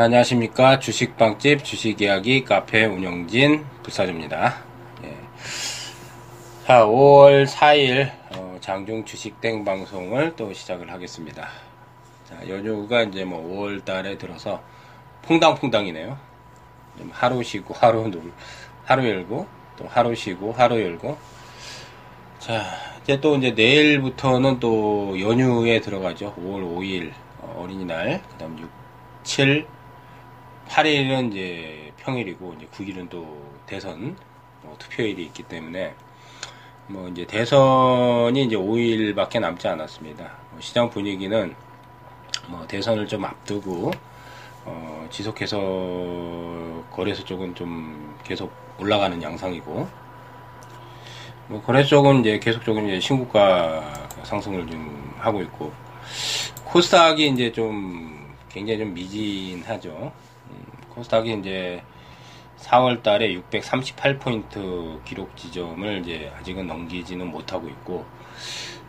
자, 안녕하십니까. 주식빵집 주식이야기 카페 운영진 불사조입니다. 예. 자, 5월 4일 어, 장중 주식땡 방송을 또 시작을 하겠습니다. 자, 연휴가 이제 뭐 5월 달에 들어서 퐁당퐁당이네요. 하루 쉬고 하루 놀, 하루 열고 또 하루 쉬고 하루 열고 자, 이제 또 이제 내일부터는 또 연휴에 들어가죠. 5월 5일 어, 어린이날, 그 다음 6, 7, 8일은 이제 평일이고, 이제 9일은 또 대선 뭐 투표일이 있기 때문에, 뭐 이제 대선이 이제 5일밖에 남지 않았습니다. 뭐 시장 분위기는 뭐 대선을 좀 앞두고, 어, 지속해서 거래소 쪽은 좀 계속 올라가는 양상이고, 뭐 거래 쪽은 이제 계속적으로 이제 신고가 상승을 좀 하고 있고, 코스닥이 이제 좀 굉장히 좀 미진하죠. 코스닥이 이제 4월 달에 638포인트 기록 지점을 이제 아직은 넘기지는 못하고 있고,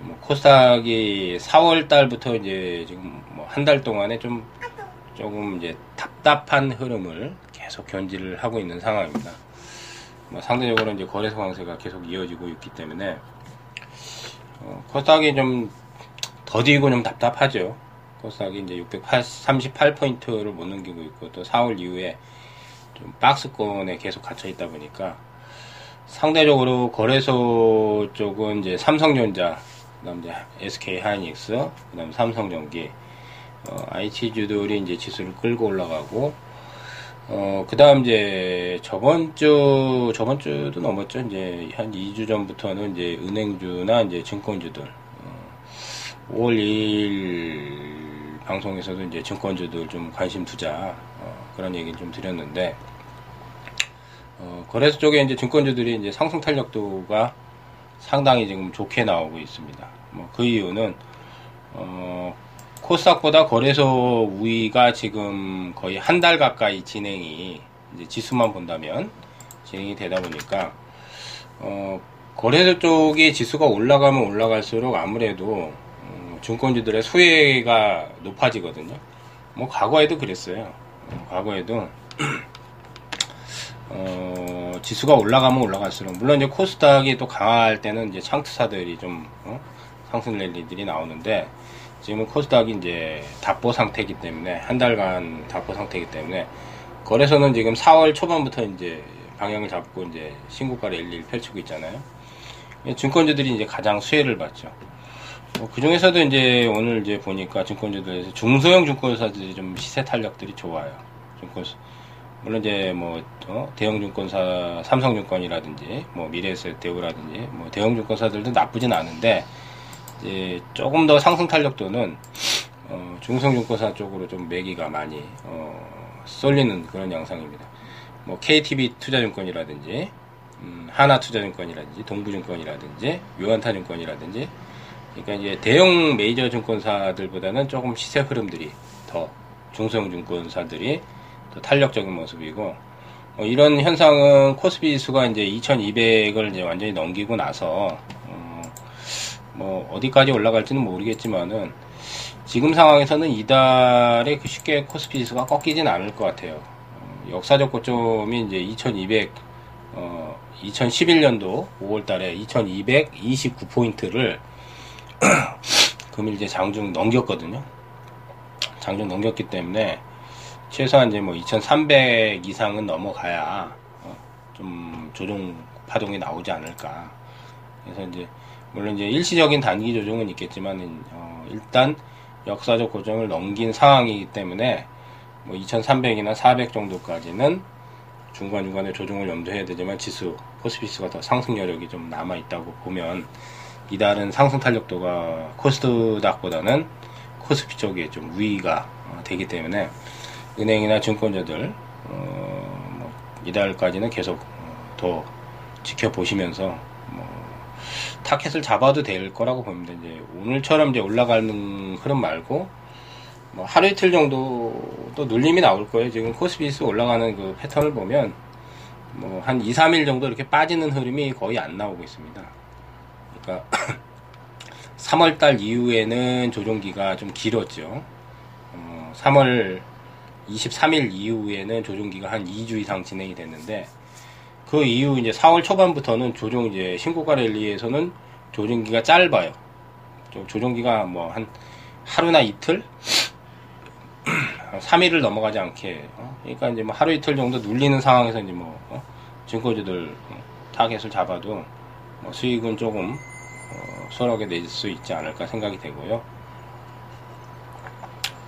뭐 코스닥이 4월 달부터 이제 지금 뭐 한 달 동안에 좀 조금 이제 답답한 흐름을 계속 견지를 하고 있는 상황입니다. 뭐 상대적으로 이제 거래소 강세가 계속 이어지고 있기 때문에 어, 코스닥이 좀 더디고 좀 답답하죠. 코스닥이 이제 638포인트를 못 넘기고 있고 또 4월 이후에 좀 박스권에 계속 갇혀 있다 보니까 상대적으로 거래소 쪽은 이제 삼성전자, 그다음 이제 SK 하이닉스, 그다음 삼성전기, 어, IT주들이 이제 지수를 끌고 올라가고 어, 그 다음 이제 저번 주, 저번 주도 넘었죠. 이제 한 2주 전부터는 이제 은행주나 이제 증권주들, 어, 5월 2일 방송에서도 이제 증권주들 좀 관심 투자, 어, 그런 얘기 좀 드렸는데, 어, 거래소 쪽에 이제 증권주들이 이제 상승 탄력도가 상당히 지금 좋게 나오고 있습니다. 뭐 그 이유는, 어, 코스닥보다 거래소 우위가 지금 거의 한 달 가까이 진행이 이제 지수만 본다면 진행이 되다 보니까 어, 거래소 쪽이 지수가 올라가면 올라갈수록 아무래도 음, 증권주들의 수혜가 높아지거든요. 뭐 과거에도 그랬어요. 어, 과거에도 어, 지수가 올라가면 올라갈수록 물론 이제 코스닥이 또 강할 때는 이제 창투사들이 좀 어? 상승 랠리들이 나오는데 지금은 코스닥이 이제 답보 상태이기 때문에 한 달간 답보 상태이기 때문에 거래소는 지금 4월 초반부터 이제 방향을 잡고 이제 신고가 랠리를 펼치고 있잖아요. 증권주들이 이제 가장 수혜를 받죠. 뭐 그 중에서도 이제 오늘 이제 보니까 증권주들에서 중소형 증권사들이 좀 시세 탄력들이 좋아요. 증권 물론 이제 뭐 어? 대형 증권사 삼성증권이라든지 뭐 미래에셋 대우라든지 뭐 대형 증권사들도 나쁘진 않은데 이제 조금 더 상승 탄력도는 어, 중성증권사 쪽으로 좀 매기가 많이 어, 쏠리는 그런 양상입니다. 뭐 KTB 투자증권이라든지 음, 하나투자증권이라든지 동부증권이라든지 요한타증권이라든지 그러니까 이제 대형 메이저 증권사들보다는 조금 시세 흐름들이 더 중소형 증권사들이 더 탄력적인 모습이고 어, 이런 현상은 코스피 지수가 이제 2200을 이제 완전히 넘기고 나서 뭐 어디까지 올라갈지는 모르겠지만은 지금 상황에서는 이달에 그 쉽게 코스피 지수가 꺾이진 않을 것 같아요. 어, 역사적 고점이 이제 2200, 어, 2011년도 5월 달에 2229포인트를 금일 이제 장중 넘겼거든요. 장중 넘겼기 때문에 최소한 이제 뭐 2300 이상은 넘어가야 어, 좀 조정 파동이 나오지 않을까. 그래서 이제 물론 이제 일시적인 단기 조정은 있겠지만 어, 일단 역사적 고정을 넘긴 상황이기 때문에 뭐 2,300이나 400 정도까지는 중간중간에 조정을 염두해야 되지만 지수 코스피스가 더 상승 여력이 좀 남아 있다고 보면 이달은 상승 탄력도가 코스닥보다는 코스피 쪽에 좀 우위가 어, 되기 때문에 은행이나 증권자들 어, 뭐 이달까지는 계속 어, 더 지켜보시면서 타켓을 잡아도 될 거라고 봅니다. 이제 오늘처럼 이제 올라가는 흐름 말고 뭐 하루 이틀 정도 또 눌림이 나올 거예요. 지금 코스피스 올라가는 그 패턴을 보면 뭐 한 2, 3일 정도 이렇게 빠지는 흐름이 거의 안 나오고 있습니다. 그러니까 3월 달 이후에는 조종기가 좀 길었죠. 어, 3월 23일 이후에는 조정기가 한 2주 이상 진행이 됐는데 그 이후 이제 4월 초반부터는 조정 이제 신고가 랠리에서는 조정기가 짧아요. 조정기가 뭐 한 하루나 이틀 3일을 넘어가지 않게 어? 그러니까 이제 뭐 하루 이틀 정도 눌리는 상황에서 이제 뭐 어? 증권주들 어? 타겟을 잡아도 뭐 수익은 조금 어, 수월하게 낼 수 있지 않을까 생각이 되고요.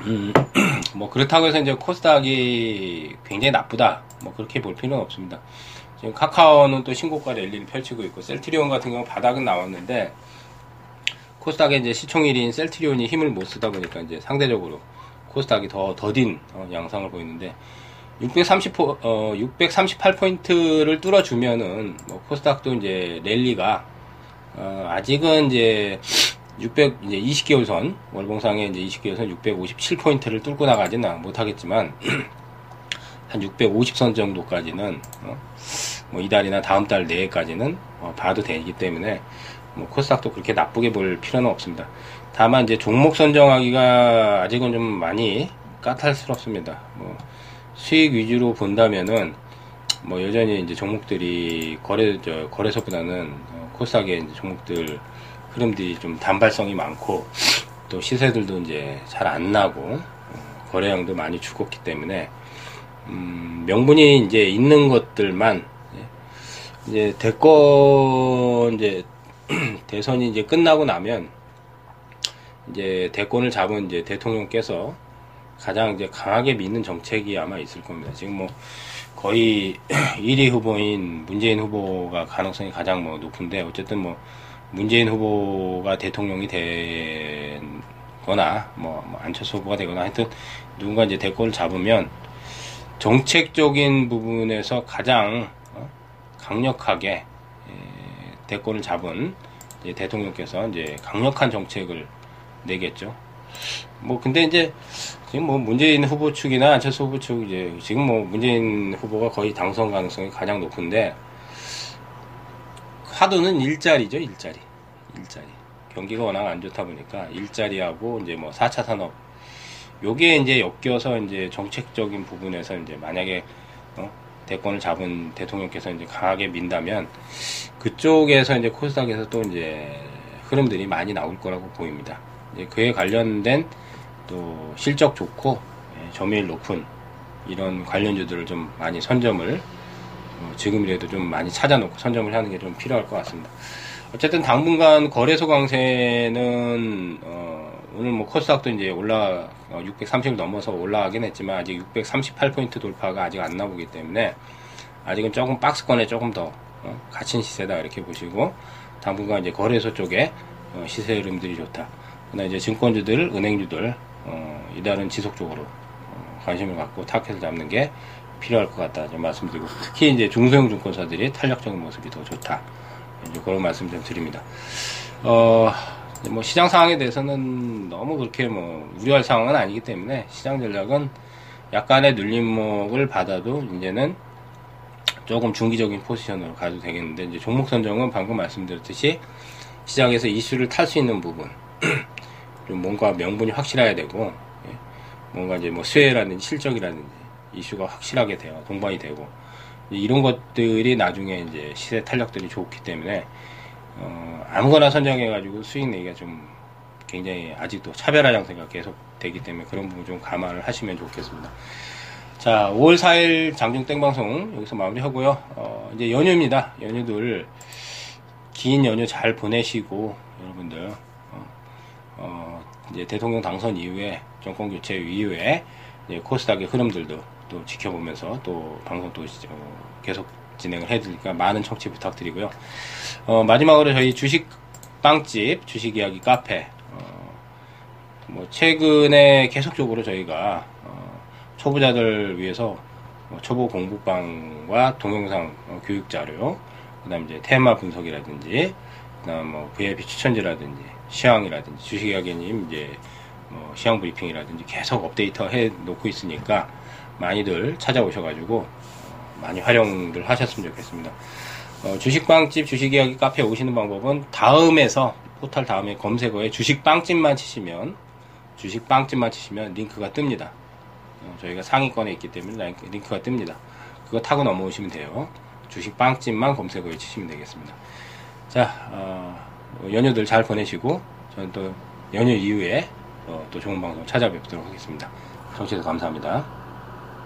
음, 뭐 그렇다고 해서 이제 코스닥이 굉장히 나쁘다. 뭐 그렇게 볼 필요는 없습니다. 지금 카카오는 또 신고가 랠리를 펼치고 있고 셀트리온 같은 경우 바닥은 나왔는데 코스닥의 이제 시총일인 셀트리온이 힘을 못 쓰다 보니까 이제 상대적으로 코스닥이 더 더딘 어, 양상을 보이는데 630 어, 638포인트를 뚫어주면은 뭐 코스닥도 이제 랠리가 어, 아직은 이제 600 이제 20개월 선 월봉상에 이제 20개월 선 657포인트를 뚫고 나가지는 못하겠지만 한 650선 정도까지는 어, 뭐 이달이나 다음 달 내에까지는 어, 봐도 되기 때문에 뭐 코스닥도 그렇게 나쁘게 볼 필요는 없습니다. 다만 이제 종목 선정하기가 아직은 좀 많이 까탈스럽습니다. 뭐 수익 위주로 본다면은 뭐 여전히 이제 종목들이 거래 저 거래소보다는 어, 코스닥의 종목들 흐름들이 좀 단발성이 많고 또 시세들도 이제 잘 안 나고 어, 거래량도 많이 죽었기 때문에 음, 명분이 이제 있는 것들만 예, 이제 대권 이제 대선이 이제 끝나고 나면 이제 대권을 잡은 이제 대통령께서 가장 이제 강하게 믿는 정책이 아마 있을 겁니다. 지금 뭐 거의 1위 후보인 문재인 후보가 가능성이 가장 뭐 높은데 어쨌든 뭐 문재인 후보가 대통령이 되거나 뭐, 뭐 안철수 후보가 되거나 하여튼 누군가 이제 대권을 잡으면 정책적인 부분에서 가장 어, 강력하게 예, 대권을 잡은 대통령께서 이제 강력한 정책을 내겠죠. 뭐 근데 이제 지금 뭐 문재인 후보 측이나 안철수 후보 측 이제 지금 뭐 문재인 후보가 거의 당선 가능성이 가장 높은데 화두는 일자리죠 일자리 일자리 경기가 워낙 안 좋다 보니까 일자리하고 이제 뭐 4차 산업 요게 이제 엮여서 이제 정책적인 부분에서 이제 만약에 어? 대권을 잡은 대통령께서 이제 강하게 민다면 그쪽에서 이제 코스닥에서 또 이제 흐름들이 많이 나올 거라고 보입니다. 이제 그에 관련된 또 실적 좋고 예, 점유율 높은 이런 관련주들을 좀 많이 선점을 어, 지금이라도 좀 많이 찾아놓고 선점을 하는 게 좀 필요할 것 같습니다. 어쨌든 당분간 거래소 강세는 어, 오늘 뭐 코스닥도 이제 올라 어, 630을 넘어서 올라가긴 했지만 아직 638포인트 돌파가 아직 안 나오기 때문에 아직은 조금 박스권에 조금 더 어, 갇힌 시세다 이렇게 보시고 당분간 이제 거래소 쪽에 어, 시세 흐름들이 좋다. 그러나 이제 증권주들, 은행주들 어, 이달은 지속적으로 어, 관심을 갖고 타켓을 잡는 게 필요할 것 같다 좀 말씀드리고 특히 이제 중소형 증권사들이 탄력적인 모습이 더 좋다 이제 그런 말씀 좀 드립니다. 어, 뭐 시장 상황에 대해서는 너무 그렇게 뭐 우려할 상황은 아니기 때문에 시장 전략은 약간의 눌림목을 받아도 이제는 조금 중기적인 포지션으로 가도 되겠는데 이제 종목 선정은 방금 말씀드렸듯이 시장에서 이슈를 탈 수 있는 부분 좀 뭔가 명분이 확실해야 되고 예. 뭔가 이제 뭐 수혜라든지 실적이라든지 이슈가 확실하게 돼요 동반이 되고 이런 것들이 나중에 이제 시세 탄력들이 좋기 때문에 어, 아무거나 선정해가지고 수익 내기가 좀 굉장히 아직도 차별화 장세가 계속 되기 때문에 그런 부분 좀 감안을 하시면 좋겠습니다. 자, 5월 4일 장중 땡방송 여기서 마무리하고요. 어, 이제 연휴입니다. 연휴들 긴 연휴 잘 보내시고 여러분들 어, 어, 이제 대통령 당선 이후에 정권 교체 이후에 코스닥의 흐름들도 또 지켜보면서 또 방송 또 어, 계속 진행을 해드리니까 많은 청취 부탁드리고요. 어, 마지막으로 저희 주식 빵집 주식 이야기 카페 어, 뭐 최근에 계속적으로 저희가 어, 초보자들 위해서 뭐 초보 공부방과 동영상 어, 교육 자료, 그다음 이제 테마 분석이라든지, 뭐 VIP 추천지라든지 시황이라든지 주식 이야기님 이제 뭐 시황 브리핑이라든지 계속 업데이트 해 놓고 있으니까 많이들 찾아오셔가지고 어, 많이 활용들 하셨으면 좋겠습니다. 어, 주식빵집 주식이야기 카페 오시는 방법은 다음에서 포탈 다음에 검색어에 주식빵집만 치시면 주식빵집만 치시면 링크가 뜹니다. 어, 저희가 상위권에 있기 때문에 링크- 링크가 뜹니다. 그거 타고 넘어오시면 돼요. 주식 빵집만 검색어에 치시면 되겠습니다. 자, 어, 연휴들 잘 보내시고, 저는 또 연휴 이후에 어, 또 좋은 방송 찾아뵙도록 하겠습니다. 청취해서 감사합니다.